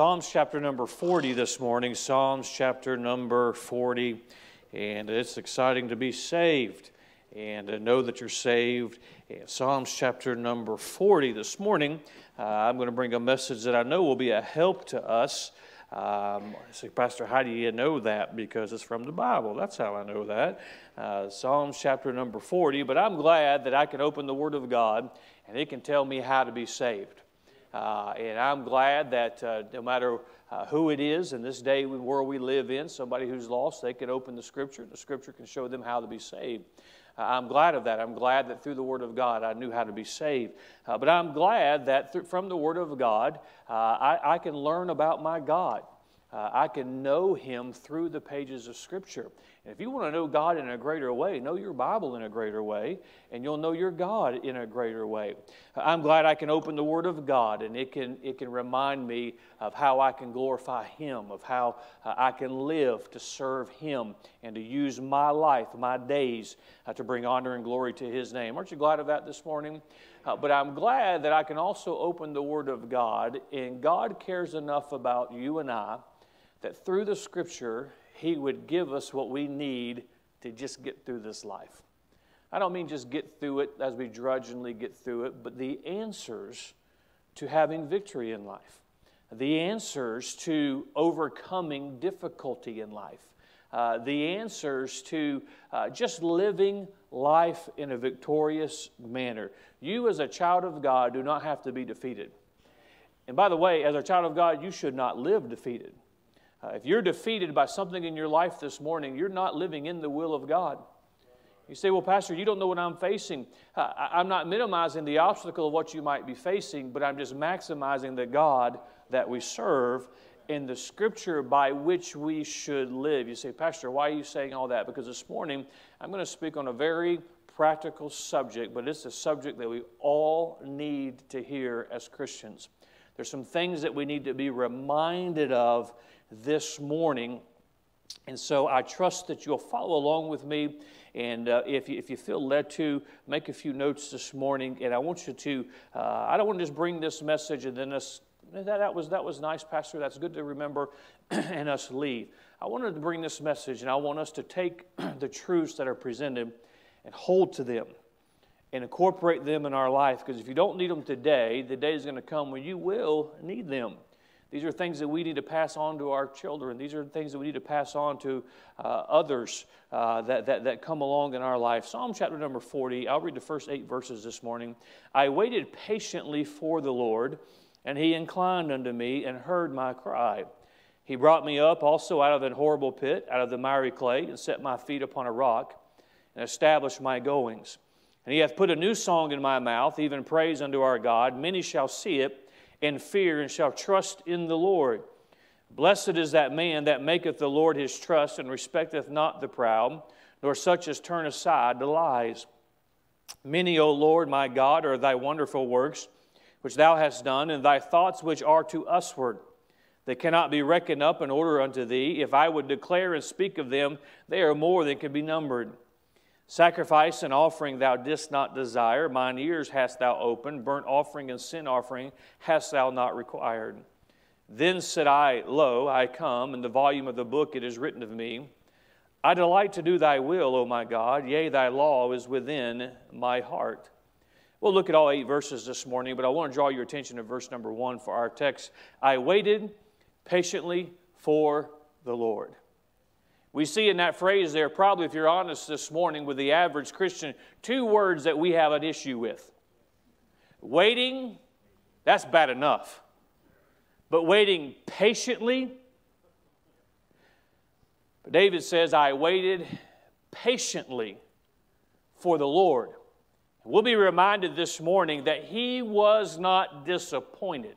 Psalms chapter number 40 this morning, Psalms chapter number 40. And it's exciting to be saved and to know that you're saved. And Psalms chapter number 40 this morning, uh, I'm going to bring a message that I know will be a help to us. Um, say, Pastor, how do you know that? Because it's from the Bible. That's how I know that. Uh, Psalms chapter number 40. But I'm glad that I can open the Word of God and it can tell me how to be saved. Uh, and I'm glad that uh, no matter uh, who it is in this day and world we live in, somebody who's lost, they can open the Scripture. The Scripture can show them how to be saved. Uh, I'm glad of that. I'm glad that through the Word of God I knew how to be saved. Uh, but I'm glad that from the Word of God uh, I, I, can learn about my God. I can know Him through the pages of Scripture. And if you want to know God in a greater way, know your Bible in a greater way, and you'll know your God in a greater way. I'm glad I can open the Word of God, and it can, it can remind me of how I can glorify Him, of how uh, I can live to serve Him, and to use my life, my days, uh, to bring honor and glory to His name. Aren't you glad of that this morning? Uh, but I'm glad that I can also open the Word of God, and God cares enough about you and I that through the Scripture, he would give us what we need to just get through this life. I don't mean just get through it as we drudgingly get through it, but the answers to having victory in life, the answers to overcoming difficulty in life, uh, the answers to uh, just living life in a victorious manner. You, as a child of God, do not have to be defeated. And by the way, as a child of God, you should not live defeated. Uh, if you're defeated by something in your life this morning, you're not living in the will of God. You say, Well, Pastor, you don't know what I'm facing. Uh, I'm not minimizing the obstacle of what you might be facing, but I'm just maximizing the God that we serve in the scripture by which we should live. You say, Pastor, why are you saying all that? Because this morning I'm going to speak on a very practical subject, but it's a subject that we all need to hear as Christians. There's some things that we need to be reminded of this morning. And so I trust that you'll follow along with me. And uh, if, you, if you feel led to, make a few notes this morning. And I want you to, uh, I don't want to just bring this message and then us, that, that, was, that was nice, Pastor. That's good to remember and us leave. I wanted to bring this message and I want us to take the truths that are presented and hold to them and incorporate them in our life. Because if you don't need them today, the day is going to come when you will need them. These are things that we need to pass on to our children. These are things that we need to pass on to uh, others uh, that, that, that come along in our life. Psalm chapter number 40, I'll read the first eight verses this morning. I waited patiently for the Lord, and he inclined unto me and heard my cry. He brought me up also out of an horrible pit, out of the miry clay, and set my feet upon a rock, and established my goings. And he hath put a new song in my mouth, even praise unto our God. Many shall see it and fear and shall trust in the Lord. Blessed is that man that maketh the Lord his trust and respecteth not the proud, nor such as turn aside to lies. Many, O Lord my God, are thy wonderful works which thou hast done, and thy thoughts which are to usward. They cannot be reckoned up in order unto thee. If I would declare and speak of them, they are more than can be numbered. Sacrifice and offering thou didst not desire, mine ears hast thou opened, burnt offering and sin offering hast thou not required. Then said I, Lo, I come, in the volume of the book it is written of me. I delight to do thy will, O my God, yea, thy law is within my heart. We'll look at all eight verses this morning, but I want to draw your attention to verse number one for our text. I waited patiently for the Lord. We see in that phrase there, probably if you're honest this morning with the average Christian, two words that we have an issue with. Waiting, that's bad enough. But waiting patiently, David says, I waited patiently for the Lord. We'll be reminded this morning that he was not disappointed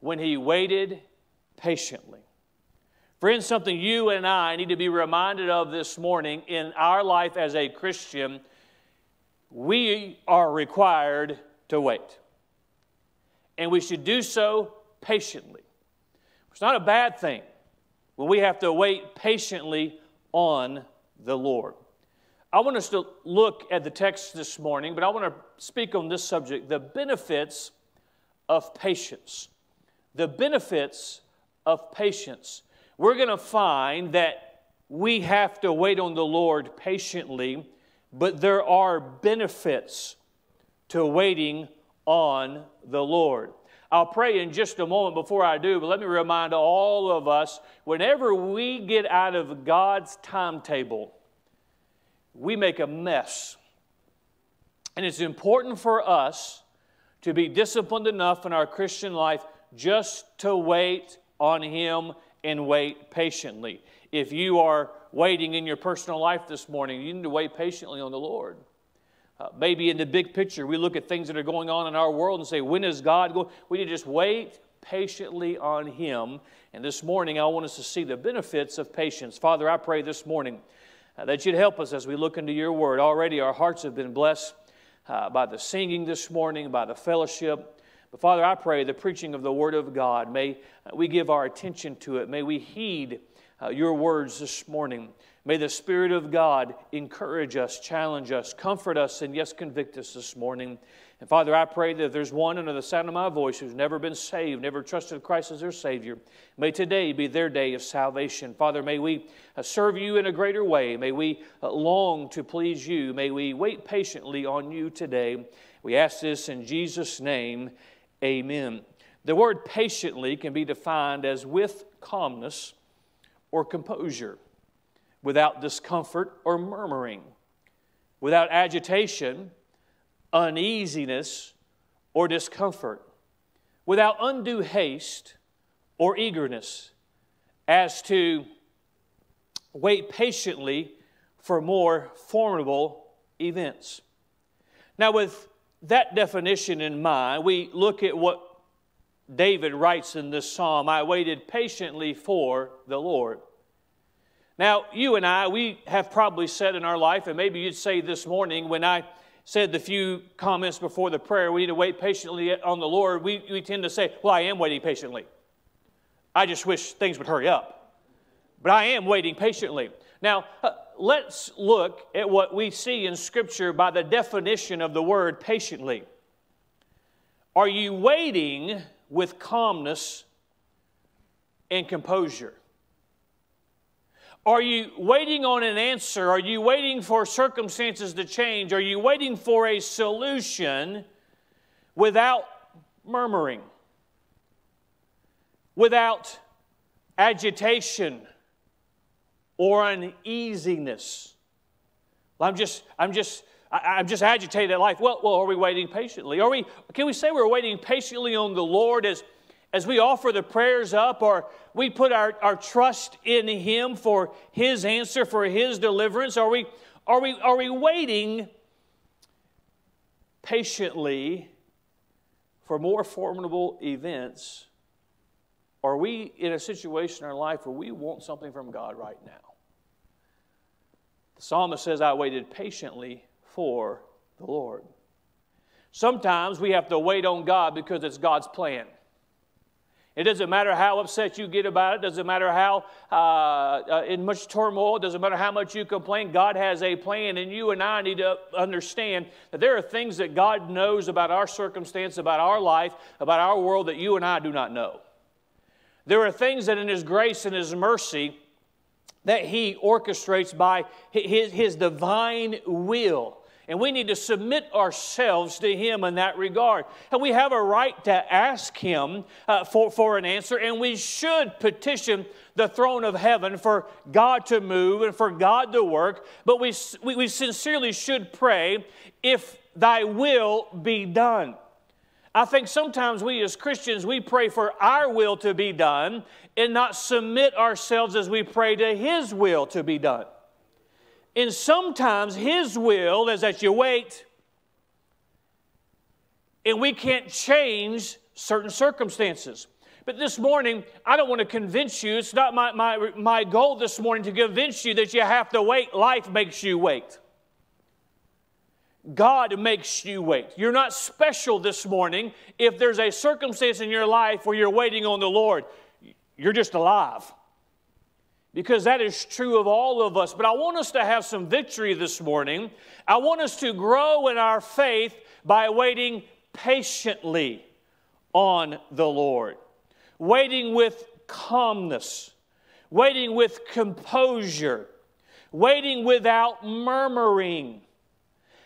when he waited patiently. Friends, something you and I need to be reminded of this morning in our life as a Christian, we are required to wait. And we should do so patiently. It's not a bad thing when we have to wait patiently on the Lord. I want us to look at the text this morning, but I want to speak on this subject the benefits of patience the benefits of patience. We're going to find that we have to wait on the Lord patiently, but there are benefits to waiting on the Lord. I'll pray in just a moment before I do, but let me remind all of us whenever we get out of God's timetable, we make a mess. And it's important for us to be disciplined enough in our Christian life just to wait on Him and wait patiently. If you are waiting in your personal life this morning, you need to wait patiently on the Lord. Uh, maybe in the big picture, we look at things that are going on in our world and say, when is God going? We need to just wait patiently on Him. And this morning, I want us to see the benefits of patience. Father, I pray this morning uh, that you'd help us as we look into your word. Already, our hearts have been blessed uh, by the singing this morning, by the fellowship. But Father, I pray the preaching of the Word of God, may uh, we give our attention to it. May we heed uh, your words this morning. May the Spirit of God encourage us, challenge us, comfort us, and yes, convict us this morning. And Father, I pray that if there's one under the sound of my voice who's never been saved, never trusted Christ as their Savior, may today be their day of salvation. Father, may we uh, serve you in a greater way. May we uh, long to please you. May we wait patiently on you today. We ask this in Jesus' name. Amen. The word patiently can be defined as with calmness or composure, without discomfort or murmuring, without agitation, uneasiness, or discomfort, without undue haste or eagerness, as to wait patiently for more formidable events. Now, with that definition in mind, we look at what David writes in this psalm I waited patiently for the Lord. Now, you and I, we have probably said in our life, and maybe you'd say this morning when I said the few comments before the prayer, we need to wait patiently on the Lord, we, we tend to say, Well, I am waiting patiently. I just wish things would hurry up. But I am waiting patiently. Now, uh, let's look at what we see in Scripture by the definition of the word patiently. Are you waiting with calmness and composure? Are you waiting on an answer? Are you waiting for circumstances to change? Are you waiting for a solution without murmuring, without agitation? Or uneasiness. I'm just, I'm just, I, am just agitated at life. Well, well, are we waiting patiently? Are we, can we say we're waiting patiently on the Lord as, as we offer the prayers up or we put our, our trust in Him for His answer, for His deliverance? Are we, are we, are we waiting patiently for more formidable events? Are we in a situation in our life where we want something from God right now? The psalmist says, I waited patiently for the Lord. Sometimes we have to wait on God because it's God's plan. It doesn't matter how upset you get about it, doesn't matter how uh, uh, in much turmoil, doesn't matter how much you complain. God has a plan, and you and I need to understand that there are things that God knows about our circumstance, about our life, about our world that you and I do not know. There are things that in His grace and His mercy that He orchestrates by His, his divine will. And we need to submit ourselves to Him in that regard. And we have a right to ask Him uh, for, for an answer, and we should petition the throne of heaven for God to move and for God to work. But we, we, we sincerely should pray, if Thy will be done. I think sometimes we as Christians, we pray for our will to be done and not submit ourselves as we pray to His will to be done. And sometimes His will is that you wait and we can't change certain circumstances. But this morning, I don't want to convince you, it's not my, my, my goal this morning to convince you that you have to wait. Life makes you wait. God makes you wait. You're not special this morning if there's a circumstance in your life where you're waiting on the Lord. You're just alive. Because that is true of all of us. But I want us to have some victory this morning. I want us to grow in our faith by waiting patiently on the Lord. waiting with calmness, waiting with composure, waiting without murmuring,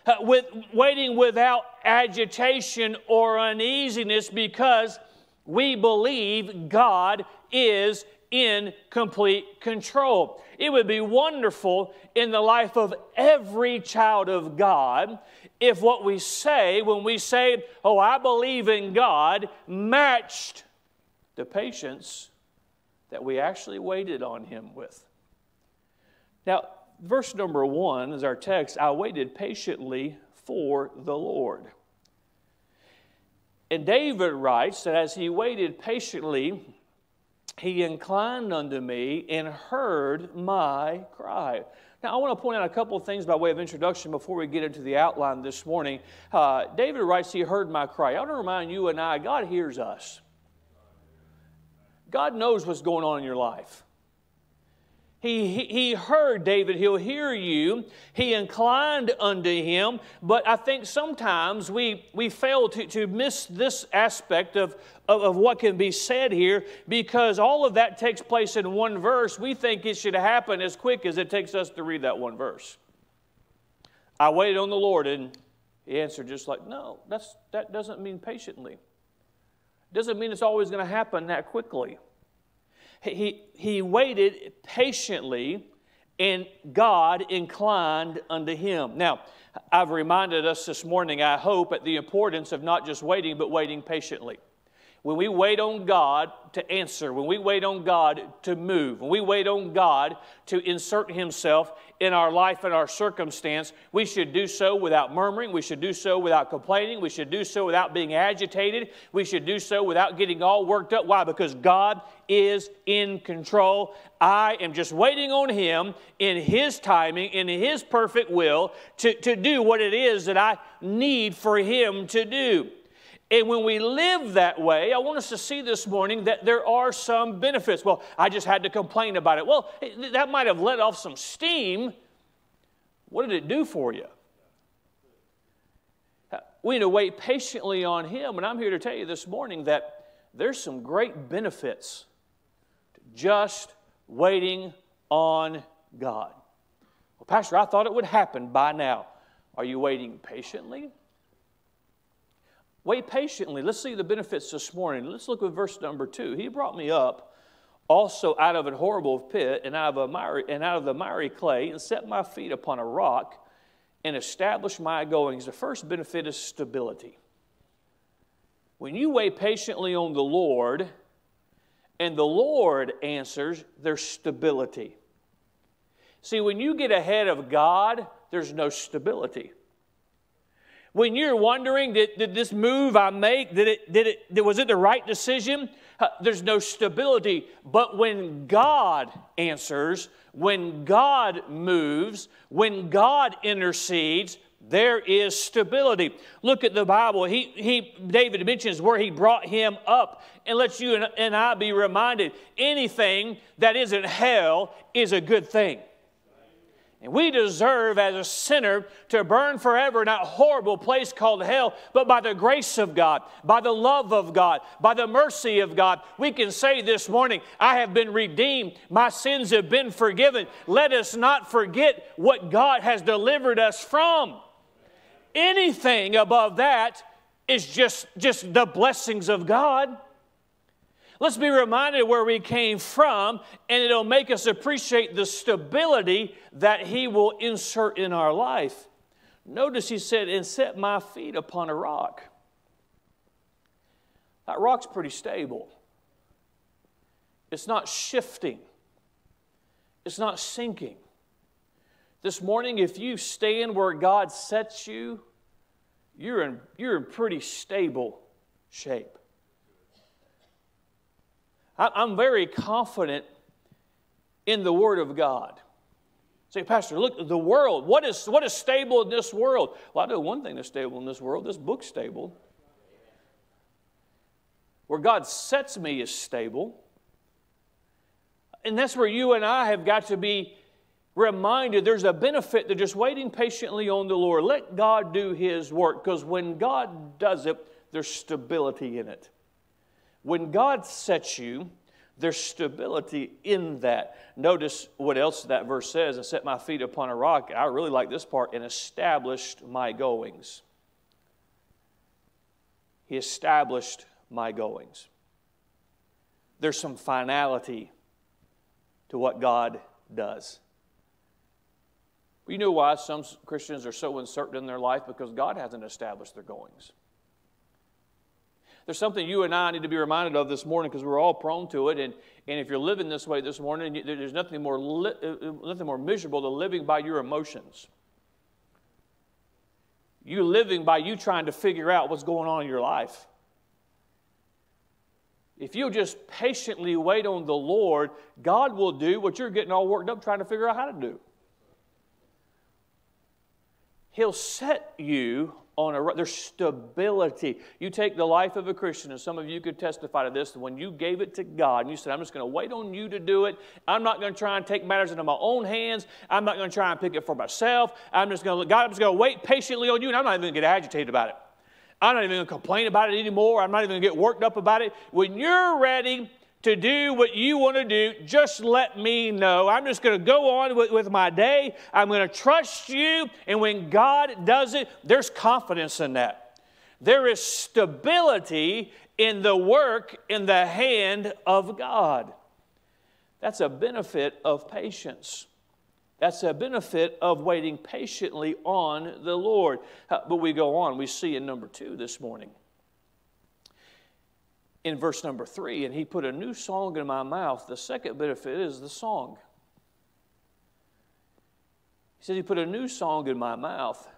Uh, with, waiting without agitation or uneasiness because we believe God is in complete control. It would be wonderful in the life of every child of God if what we say when we say, Oh, I believe in God, matched the patience that we actually waited on Him with. Now, verse number one is our text I waited patiently for the Lord. And David writes that as he waited patiently, he inclined unto me and heard my cry. Now, I want to point out a couple of things by way of introduction before we get into the outline this morning. Uh, David writes, He heard my cry. I want to remind you and I, God hears us. God knows what's going on in your life. He, he heard David, he'll hear you. He inclined unto him. But I think sometimes we, we fail to, to miss this aspect of, of, of what can be said here because all of that takes place in one verse. We think it should happen as quick as it takes us to read that one verse. I waited on the Lord, and he answered just like, No, that's, that doesn't mean patiently. Doesn't mean it's always going to happen that quickly he, he waited patiently, and God inclined unto him. Now, I've reminded us this morning, I hope, at the importance of not just waiting, but waiting patiently. When we wait on God to answer, when we wait on God to move, when we wait on God to insert Himself in our life and our circumstance, we should do so without murmuring. We should do so without complaining. We should do so without being agitated. We should do so without getting all worked up. Why? Because God is in control. I am just waiting on Him in His timing, in His perfect will, to, to do what it is that I need for Him to do. And when we live that way, I want us to see this morning that there are some benefits. Well, I just had to complain about it. Well, that might have let off some steam. What did it do for you? Uh, we need to wait patiently on Him. And I'm here to tell you this morning that there's some great benefits to just waiting on God. Well, Pastor, I thought it would happen by now. Are you waiting patiently? Wait patiently. Let's see the benefits this morning. Let's look at verse number two. He brought me up also out of a horrible pit and out of, a miry, and out of the miry clay and set my feet upon a rock and established my goings. The first benefit is stability. When you wait patiently on the Lord and the Lord answers, there's stability. See, when you get ahead of God, there's no stability. When you're wondering, did, did this move I make, did it, did it, was it the right decision? There's no stability. But when God answers, when God moves, when God intercedes, there is stability. Look at the Bible. He, he, David mentions where he brought him up and lets you and, and I be reminded anything that isn't hell is a good thing. And we deserve, as a sinner, to burn forever in that horrible place called hell. But by the grace of God, by the love of God, by the mercy of God, we can say this morning, I have been redeemed. My sins have been forgiven. Let us not forget what God has delivered us from. Anything above that is just, just the blessings of God. Let's be reminded where we came from, and it'll make us appreciate the stability that He will insert in our life. Notice He said, and set my feet upon a rock. That rock's pretty stable. It's not shifting, it's not sinking. This morning, if you stand where God sets you, you're in, you're in pretty stable shape. I'm very confident in the Word of God. Say, Pastor, look, the world, what is, what is stable in this world? Well, I know one thing that's stable in this world this book's stable. Where God sets me is stable. And that's where you and I have got to be reminded there's a benefit to just waiting patiently on the Lord. Let God do His work because when God does it, there's stability in it. When God sets you, there's stability in that. Notice what else that verse says and set my feet upon a rock. I really like this part and established my goings. He established my goings. There's some finality to what God does. You know why some Christians are so uncertain in their life? Because God hasn't established their goings. There's something you and I need to be reminded of this morning because we're all prone to it. And, and if you're living this way this morning, there's nothing more, li- uh, uh, nothing more miserable than living by your emotions. You living by you trying to figure out what's going on in your life. If you'll just patiently wait on the Lord, God will do what you're getting all worked up trying to figure out how to do. He'll set you on a there's stability. You take the life of a Christian, and some of you could testify to this. When you gave it to God, and you said, "I'm just going to wait on you to do it. I'm not going to try and take matters into my own hands. I'm not going to try and pick it for myself. I'm just going to God. I'm just going to wait patiently on you, and I'm not even going to get agitated about it. I'm not even going to complain about it anymore. I'm not even going to get worked up about it. When you're ready." To do what you want to do, just let me know. I'm just going to go on with, with my day. I'm going to trust you. And when God does it, there's confidence in that. There is stability in the work in the hand of God. That's a benefit of patience. That's a benefit of waiting patiently on the Lord. But we go on, we see in number two this morning in verse number three, and he put a new song in my mouth. The second benefit is the song. He says, He put a new song in my mouth.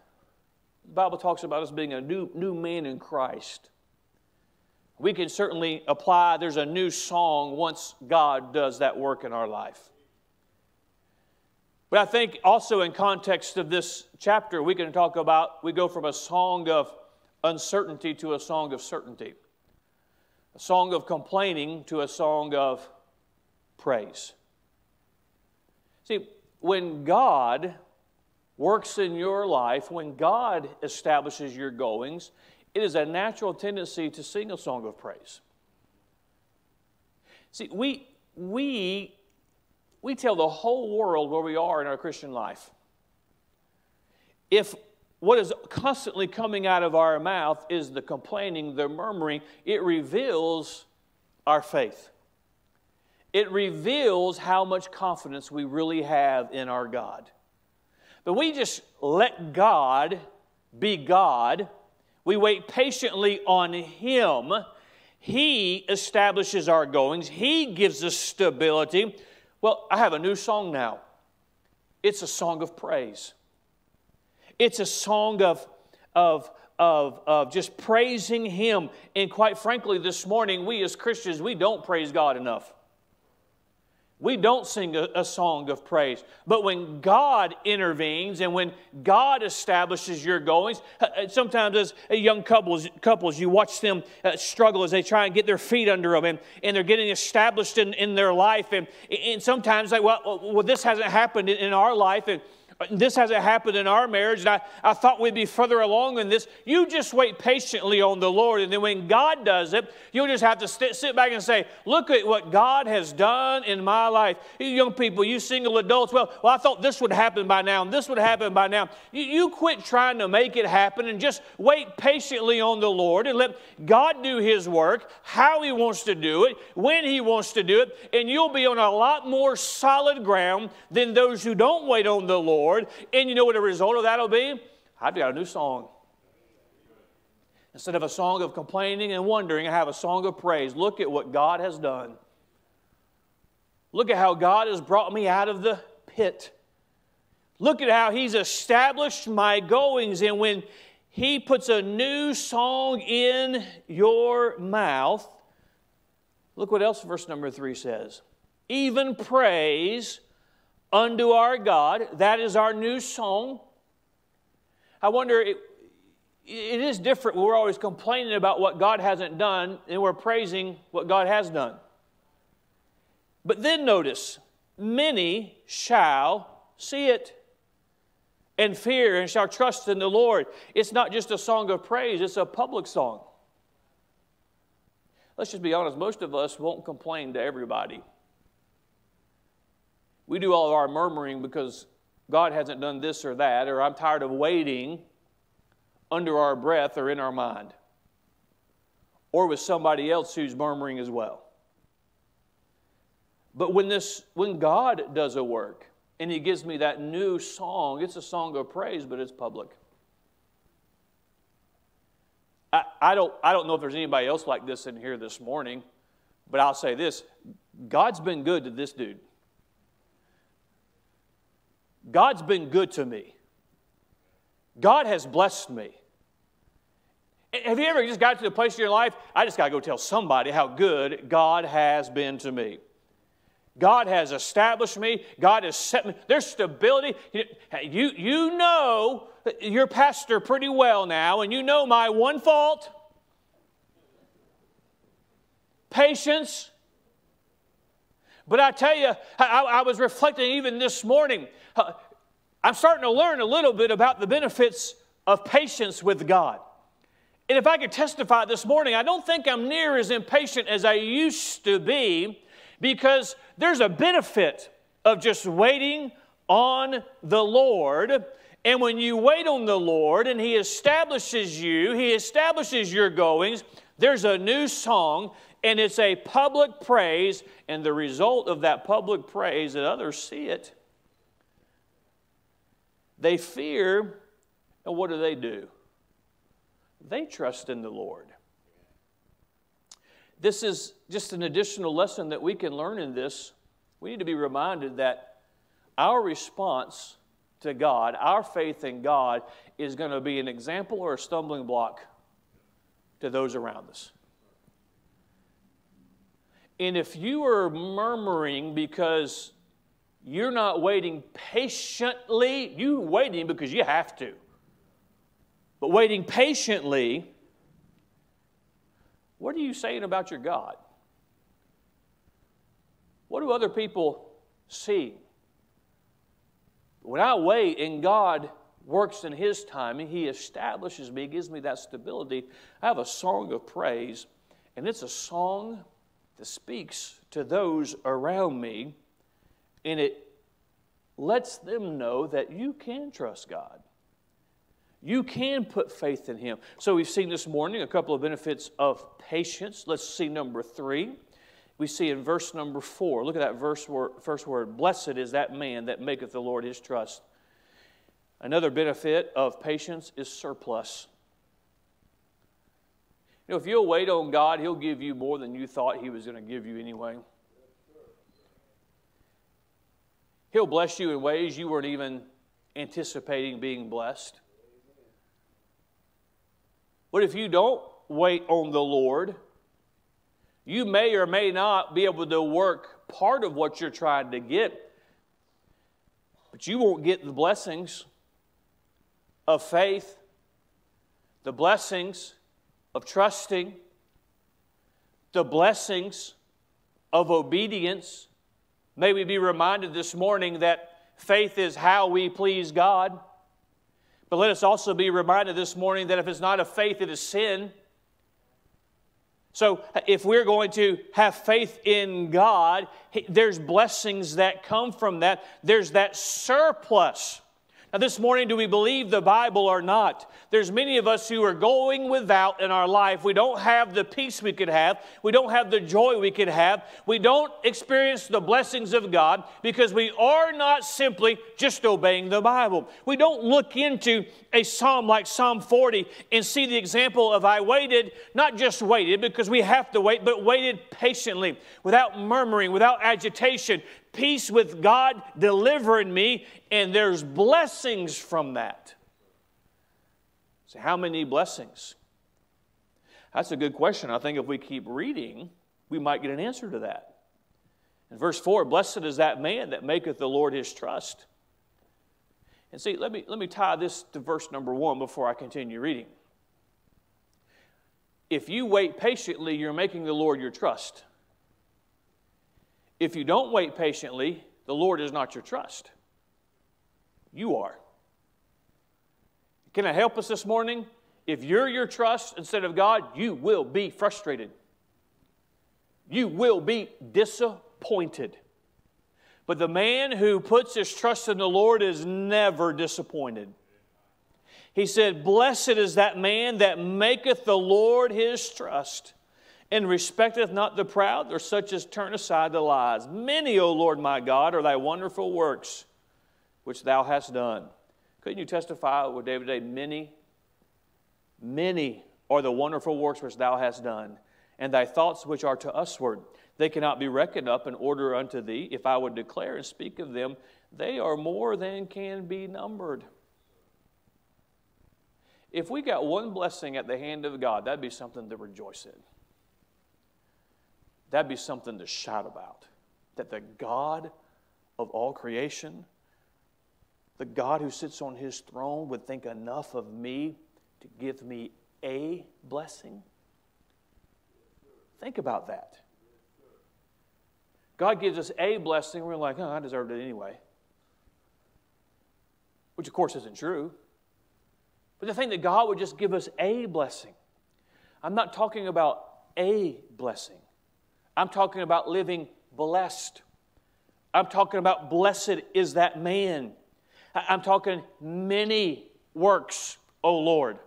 The Bible talks about us being a new, new man in Christ. We can certainly apply there's a new song once God does that work in our life. But I think also in context of this chapter, we can talk about we go from a song of uncertainty to a song of certainty a song of complaining to a song of praise. See, when God works in your life, when God establishes your goings, it is a natural tendency to sing a song of praise. See, we, we, we tell the whole world where we are in our Christian life. If what is constantly coming out of our mouth is the complaining, the murmuring. It reveals our faith. It reveals how much confidence we really have in our God. But we just let God be God. We wait patiently on Him. He establishes our goings, He gives us stability. Well, I have a new song now. It's a song of praise. It's a song of, of, of, of just praising Him. And quite frankly, this morning, we as Christians, we don't praise God enough. We don't sing a, a, song of praise. But when God intervenes and when God establishes your goings, uh, uh, sometimes as young couples, couples you watch them uh, struggle as they try and get their feet under them and, and they're getting established in, in their life. And, and sometimes, like, well, well, this hasn't happened in, in our life. And this hasn't happened in our marriage, and I, I thought we'd be further along in this. You just wait patiently on the Lord, and then when God does it, you'll just have to st- sit back and say, Look at what God has done in my life. You young people, you single adults, well, well, I thought this would happen by now, and this would happen by now. You, you quit trying to make it happen and just wait patiently on the Lord and let God do His work, how He wants to do it, when He wants to do it, and you'll be on a lot more solid ground than those who don't wait on the Lord Lord. And you know what the result of that will be? I've got a new song. Instead of a song of complaining and wondering, I have a song of praise. Look at what God has done. Look at how God has brought me out of the pit. Look at how He's established my goings. And when He puts a new song in your mouth, look what else verse number three says. Even praise unto our God. That is our new song. I wonder, it, it is different. We're always complaining about what God hasn't done, and we're praising what God has done. But then notice, many shall see it and fear and shall trust in the Lord. It's not just a song of praise, it's a public song. let's just be honest, most of us won't complain to everybody. We do all of our murmuring because God hasn't done this or that, or I'm tired of waiting under our breath or in our mind, or with somebody else who's murmuring as well. But when this when God does a work and he gives me that new song, it's a song of praise, but it's public. I, I, don't, I don't know if there's anybody else like this in here this morning, but I'll say this God's been good to this dude. God's been good to me. God has blessed me. Have you ever just got to the place in your life? I just got to go tell somebody how good God has been to me. God has established me. God has set me. There's stability. You, you know your pastor pretty well now, and you know my one fault patience. But I tell you, I, I was reflecting even this morning. Uh, I'm starting to learn a little bit about the benefits of patience with God. And if I could testify this morning, I don't think I'm near as impatient as I used to be because there's a benefit of just waiting on the Lord. And when you wait on the Lord and He establishes you, He establishes your goings, there's a new song and it's a public praise. And the result of that public praise, that others see it, they fear, and what do they do? They trust in the Lord. This is just an additional lesson that we can learn in this. We need to be reminded that our response to God, our faith in God, is going to be an example or a stumbling block to those around us. And if you are murmuring because you're not waiting patiently, You're waiting because you have to. But waiting patiently what are you saying about your God? What do other people see? When I wait and God works in His timing, He establishes me, gives me that stability. I have a song of praise, and it's a song that speaks to those around me, and it lets them know that you can trust God. You can put faith in Him. So we've seen this morning a couple of benefits of patience. Let's see number three. We see in verse number four, look at that verse word, first word Blessed is that man that maketh the Lord his trust. Another benefit of patience is surplus. You know, if you'll wait on God, He'll give you more than you thought He was going to give you anyway. He'll bless you in ways you weren't even anticipating being blessed. What if you don't wait on the Lord? You may or may not be able to work part of what you're trying to get, but you won't get the blessings of faith, the blessings of trusting, the blessings of obedience. May we be reminded this morning that faith is how we please God. But let us also be reminded this morning that if it's not a faith, it is sin. So, if we're going to have faith in God, there's blessings that come from that. There's that surplus now, this morning, do we believe the Bible or not? There's many of us who are going without in our life. We don't have the peace we could have. We don't have the joy we could have. We don't experience the blessings of God because we are not simply just obeying the Bible. We don't look into a psalm like Psalm 40 and see the example of I waited, not just waited because we have to wait, but waited patiently, without murmuring, without agitation, peace with God delivering me, and there's blessings from that. So, how many blessings? That's a good question. I think if we keep reading, we might get an answer to that. In verse 4, blessed is that man that maketh the Lord his trust. And see, let me, let me tie this to verse number 1 before I continue reading. If you wait patiently, you're making the Lord your trust. If you don't wait patiently, the Lord is not your trust. You are. Can I help us this morning? If you're your trust instead of God, you will be frustrated. you will be disappointed. But the man who puts his trust in the Lord is never disappointed. He said, Blessed is that man that maketh the Lord his trust, and respecteth not the proud, or such as turn aside the lies. Many, O Lord my God, are thy wonderful works which thou hast done. Couldn't you testify with David today? Many, many are the wonderful works which thou hast done, and thy thoughts which are to usward. They cannot be reckoned up in order unto thee. If I would declare and speak of them, they are more than can be numbered. If we got one blessing at the hand of God, that'd be something to rejoice in. That'd be something to shout about. That the God of all creation, the God who sits on his throne, would think enough of me to give me a blessing. Think about that. God gives us a blessing, we're like, oh, I deserved it anyway. Which, of course, isn't true. But to think that God would just give us a blessing. I'm not talking about a blessing, I'm talking about living blessed. I'm talking about blessed is that man. I'm talking many works, O Lord.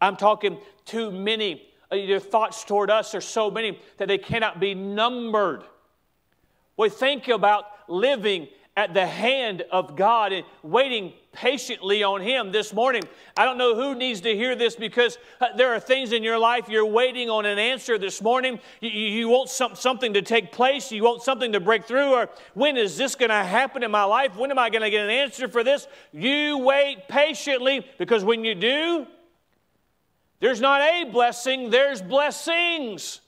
I'm talking too many. Uh, your thoughts toward us are so many that they cannot be numbered. We think about living at the hand of God and waiting patiently on Him this morning. I don't know who needs to hear this because uh, there are things in your life you're waiting on an answer this morning. You, you want some, something to take place, you want something to break through, or when is this going to happen in my life? When am I going to get an answer for this? You wait patiently because when you do, there's not a blessing, there's blessings.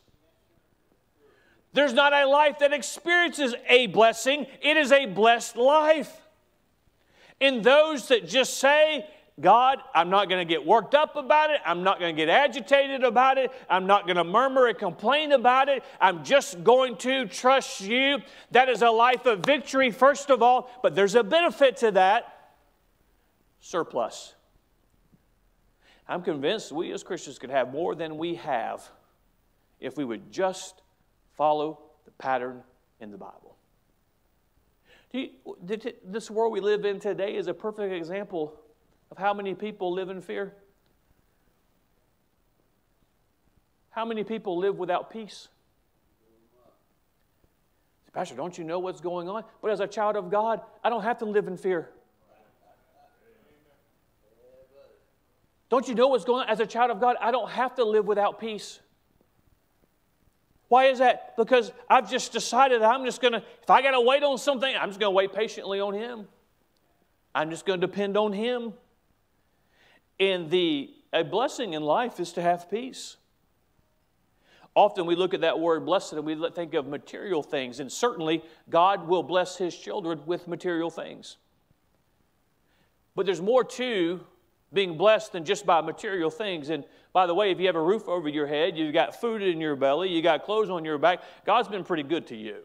There's not a life that experiences a blessing, it is a blessed life. And those that just say, God, I'm not going to get worked up about it. I'm not going to get agitated about it. I'm not going to murmur and complain about it. I'm just going to trust you. That is a life of victory, first of all, but there's a benefit to that surplus. I'm convinced we as Christians could have more than we have if we would just Follow the pattern in the Bible. This world we live in today is a perfect example of how many people live in fear. How many people live without peace? Pastor, don't you know what's going on? But as a child of God, I don't have to live in fear. Don't you know what's going on? As a child of God, I don't have to live without peace. Why is that? Because I've just decided that I'm just going to, if I got to wait on something, I'm just going to wait patiently on Him. I'm just going to depend on Him. And the, a blessing in life is to have peace. Often we look at that word blessed and we think of material things, and certainly God will bless His children with material things. But there's more to being blessed than just by material things. And by the way, if you have a roof over your head, you've got food in your belly, you got clothes on your back, God's been pretty good to you.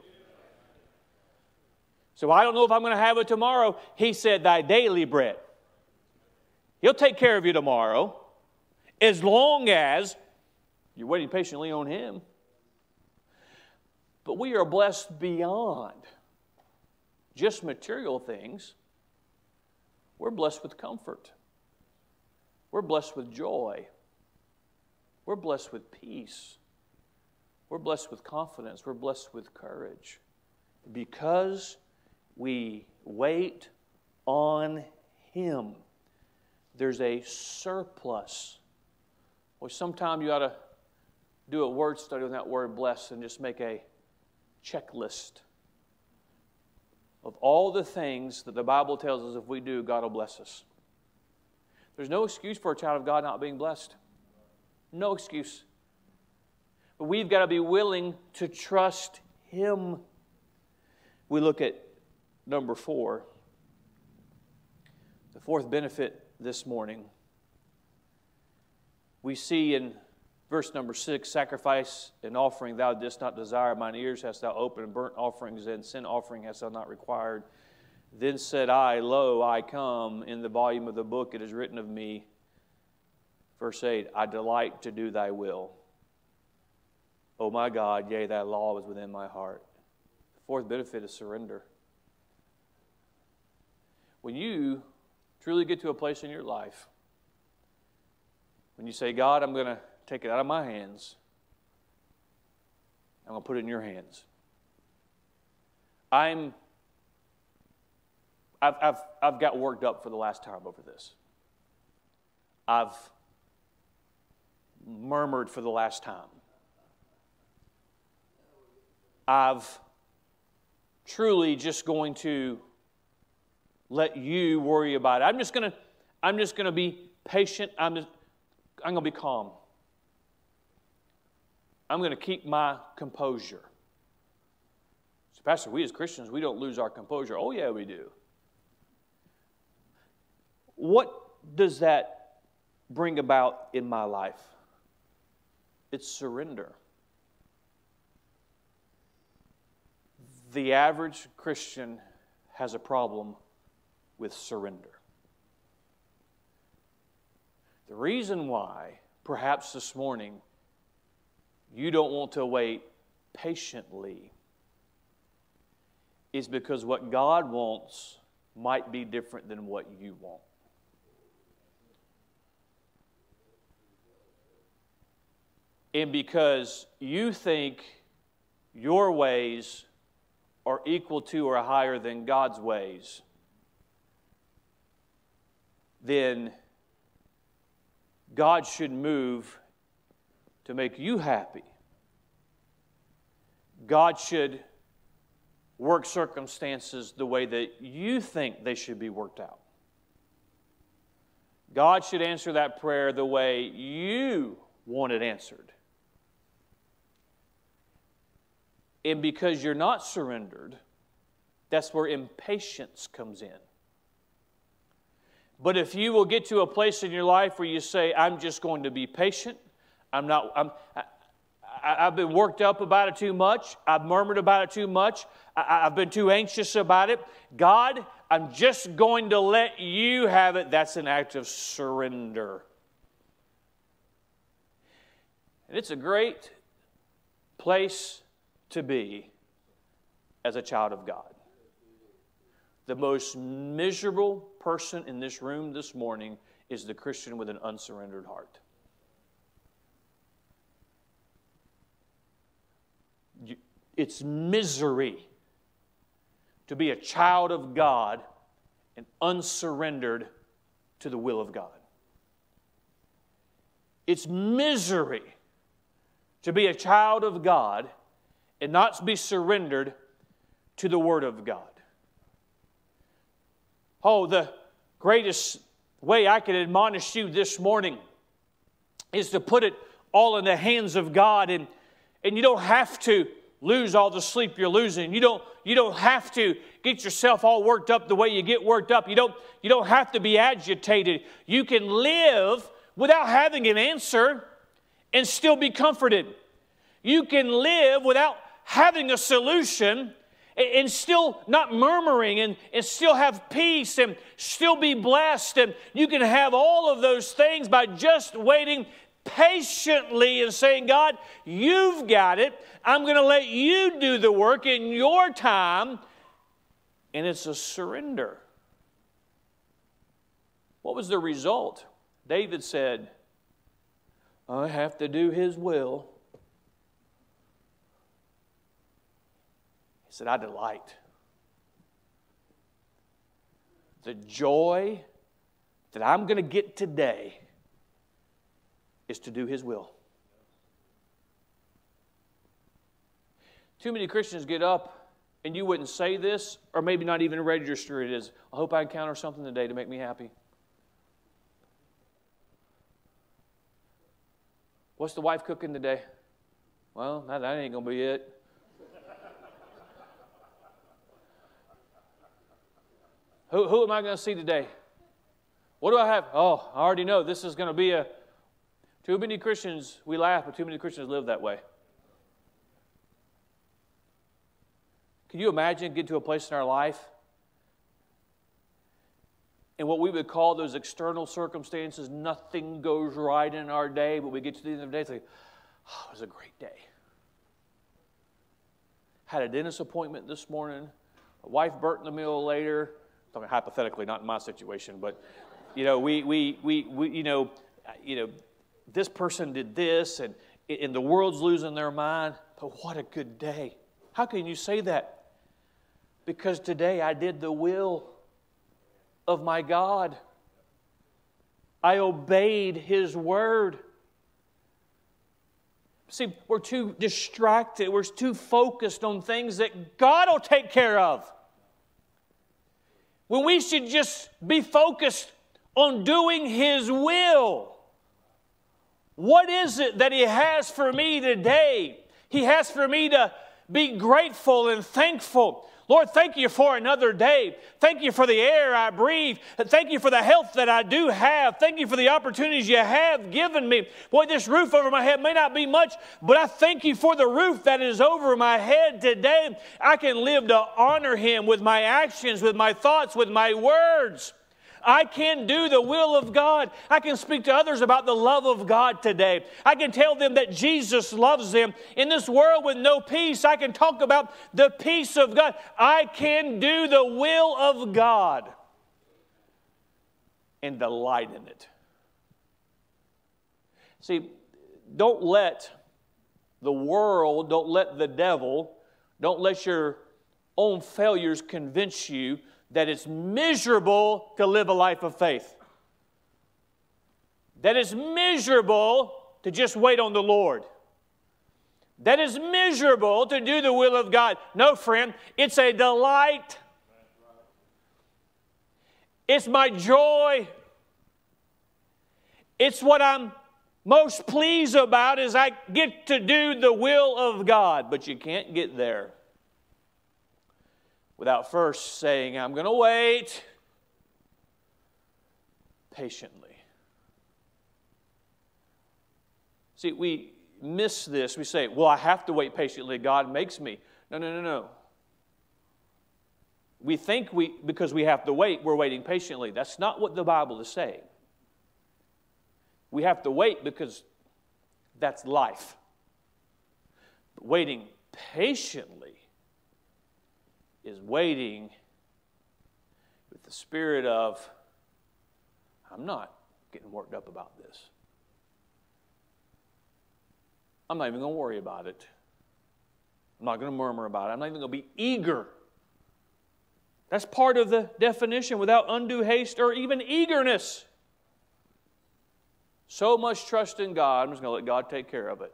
So I don't know if I'm going to have it tomorrow. He said, Thy daily bread. He'll take care of you tomorrow as long as you're waiting patiently on Him. But we are blessed beyond just material things. We're blessed with comfort. We're blessed with joy. We're blessed with peace. We're blessed with confidence. We're blessed with courage. Because we wait on Him, there's a surplus. Well, sometime you ought to do a word study on that word blessed and just make a checklist of all the things that the Bible tells us if we do, God will bless us. There's no excuse for a child of God not being blessed. No excuse. But we've got to be willing to trust Him. We look at number four. The fourth benefit this morning. We see in verse number six sacrifice and offering thou didst not desire, mine ears hast thou opened, burnt offerings and sin offering hast thou not required. Then said I, Lo, I come. In the volume of the book it is written of me. Verse 8 I delight to do thy will. Oh my God, yea, that law was within my heart. The fourth benefit is surrender. When you truly get to a place in your life, when you say, God, I'm going to take it out of my hands, I'm going to put it in your hands. I'm, I've, I've, I've got worked up for the last time over this. I've murmured for the last time. I've truly just going to let you worry about it. I'm just going to I'm just going to be patient. I'm just, I'm going to be calm. I'm going to keep my composure. So, Pastor, we as Christians, we don't lose our composure. Oh, yeah, we do. What does that bring about in my life? It's surrender. The average Christian has a problem with surrender. The reason why, perhaps this morning, you don't want to wait patiently is because what God wants might be different than what you want. And because you think your ways are equal to or higher than God's ways, then God should move to make you happy. God should work circumstances the way that you think they should be worked out. God should answer that prayer the way you want it answered. And because you're not surrendered, that's where impatience comes in. But if you will get to a place in your life where you say, I'm just going to be patient, I'm not, I'm, I, have been worked up about it too much, I've murmured about it too much, I, I've been too anxious about it. God, I'm just going to let you have it. That's an act of surrender. And it's a great place to be as a child of God. The most miserable person in this room this morning is the Christian with an unsurrendered heart. It's misery to be a child of God and unsurrendered to the will of God. It's misery to be a child of God and not be surrendered to the Word of God. Oh, the greatest way I can admonish you this morning is to put it all in the hands of God, and, and you don't have to lose all the sleep you're losing. You don't, you don't have to get yourself all worked up the way you get worked up. You don't, you don't have to be agitated. You can live without having an answer and still be comforted. You can live without having a solution and still not murmuring and, and still have peace and still be blessed. And you can have all of those things by just waiting patiently and saying, God, you've got it. I'm going to let you do the work in your time. And it's a surrender. What was the result? David said, I have to do his will. Said, I delight. The joy that I'm going to get today is to do His will. Too many Christians get up and you wouldn't say this, or maybe not even register it as, I hope I encounter something today to make me happy. What's the wife cooking today? Well, that ain't going to be it. Who, who am I going to see today? What do I have? Oh, I already know this is going to be a. Too many Christians, we laugh, but too many Christians live that way. Can you imagine getting to a place in our life and what we would call those external circumstances, nothing goes right in our day, but we get to the end of the day, it's like, oh, it was a great day. had a dentist appointment this morning. My wife burnt in the middle later. Mean, hypothetically, not in my situation, but you know, we, we, we, we you know, you know, this person did this, and, and the world's losing their mind. But what a good day! How can you say that? Because today I did the will of my God. I obeyed His word. See, we're too distracted, we're too focused on things that God will take care of. When we should just be focused on doing His will. What is it that He has for me today? He has for me to be grateful and thankful. Lord, thank you for another day. Thank you for the air I breathe. Thank you for the health that I do have. Thank you for the opportunities you have given me. Boy, this roof over my head may not be much, but I thank you for the roof that is over my head today. I can live to honor Him with my actions, with my thoughts, with my words. I can do the will of God. I can speak to others about the love of God today. I can tell them that Jesus loves them. In this world with no peace, I can talk about the peace of God. I can do the will of God and delight in it. See, don't let the world, don't let the devil, don't let your own failures convince you that it's miserable to live a life of faith. That it's miserable to just wait on the Lord. That is miserable to do the will of God. No, friend, it's a delight. It's my joy. It's what I'm most pleased about is I get to do the will of God, but you can't get there without first saying, I'm going to wait patiently. See, we miss this. We say, Well, I have to wait patiently. God makes me. No, no, no, no. We think we, because we have to wait, we're waiting patiently. That's not what the Bible is saying. We have to wait because that's life. But waiting patiently is waiting with the spirit of, I'm not getting worked up about this. I'm not even going to worry about it. I'm not going to murmur about it. I'm not even going to be eager. That's part of the definition without undue haste or even eagerness. So much trust in God, I'm just going to let God take care of it.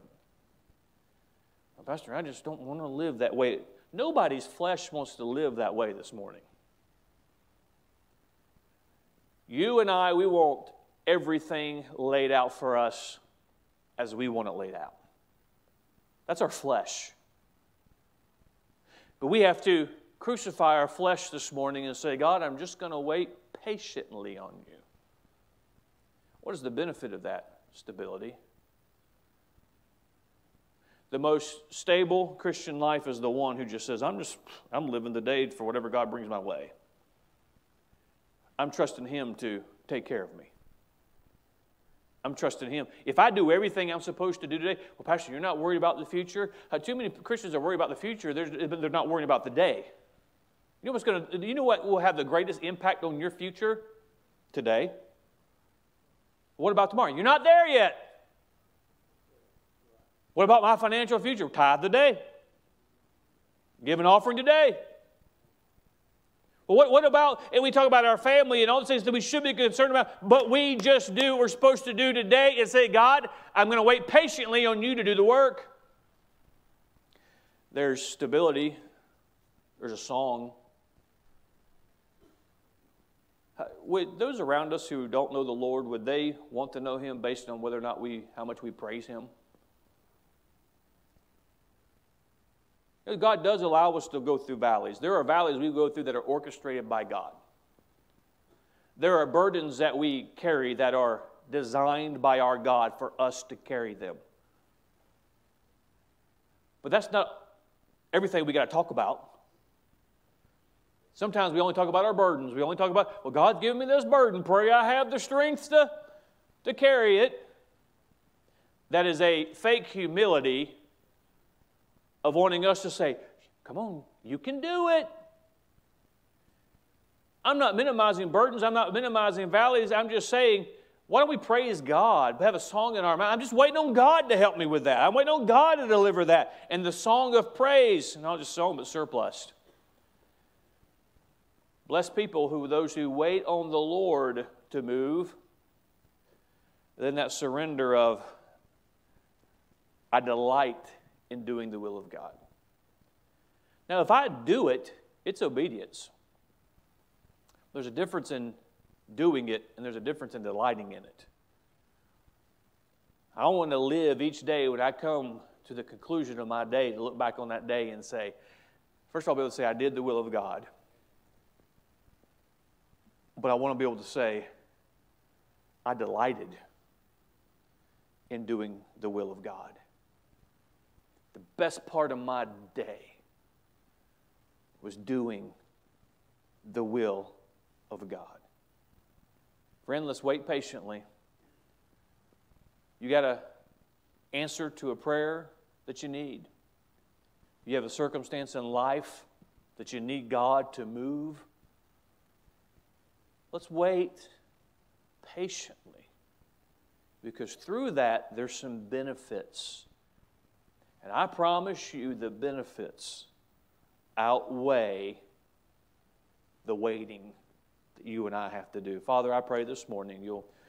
Pastor, I just don't want to live that way. Nobody's flesh wants to live that way this morning. You and I, we want everything laid out for us as we want it laid out. That's our flesh. But we have to crucify our flesh this morning and say, God, I'm just going to wait patiently on you. What is the benefit of that stability? The most stable Christian life is the one who just says, I'm just, I'm living the day for whatever God brings my way. I'm trusting Him to take care of me. I'm trusting Him. If I do everything I'm supposed to do today, well, Pastor, you're not worried about the future. Uh, too many Christians are worried about the future, they're, they're not worrying about the day. You know what's going to? You know what will have the greatest impact on your future today? What about tomorrow? You're not there yet. What about my financial future? Tithe today. Give an offering today. Well, what, what about, and we talk about our family and all the things that we should be concerned about, but we just do what we're supposed to do today and say, God, I'm going to wait patiently on you to do the work. There's stability. There's a song. Would those around us who don't know the Lord, would they want to know Him based on whether or not we, how much we praise Him? God does allow us to go through valleys. There are valleys we go through that are orchestrated by God. There are burdens that we carry that are designed by our God for us to carry them. But that's not everything we got to talk about. Sometimes we only talk about our burdens. We only talk about, well, God's given me this burden. Pray I have the strength to, to carry it. That is a fake humility of wanting us to say, Come on, you can do it. I'm not minimizing burdens, I'm not minimizing valleys. I'm just saying, why don't we praise God? We Have a song in our mouth. I'm just waiting on God to help me with that. I'm waiting on God to deliver that. And the song of praise, not just song, but surplus. Bless people who those who wait on the Lord to move. Then that surrender of I delight in doing the will of God. Now, if I do it, it's obedience. There's a difference in doing it, and there's a difference in delighting in it. I want to live each day when I come to the conclusion of my day to look back on that day and say, first of all, I'll be able to say, I did the will of God. But I want to be able to say, I delighted in doing the will of God. Best part of my day was doing the will of God. Friend, let's wait patiently. You got an answer to a prayer that you need. You have a circumstance in life that you need God to move. Let's wait patiently because through that there's some benefits. And I promise you the benefits outweigh the waiting that you and I have to do. Father, I pray this morning you'll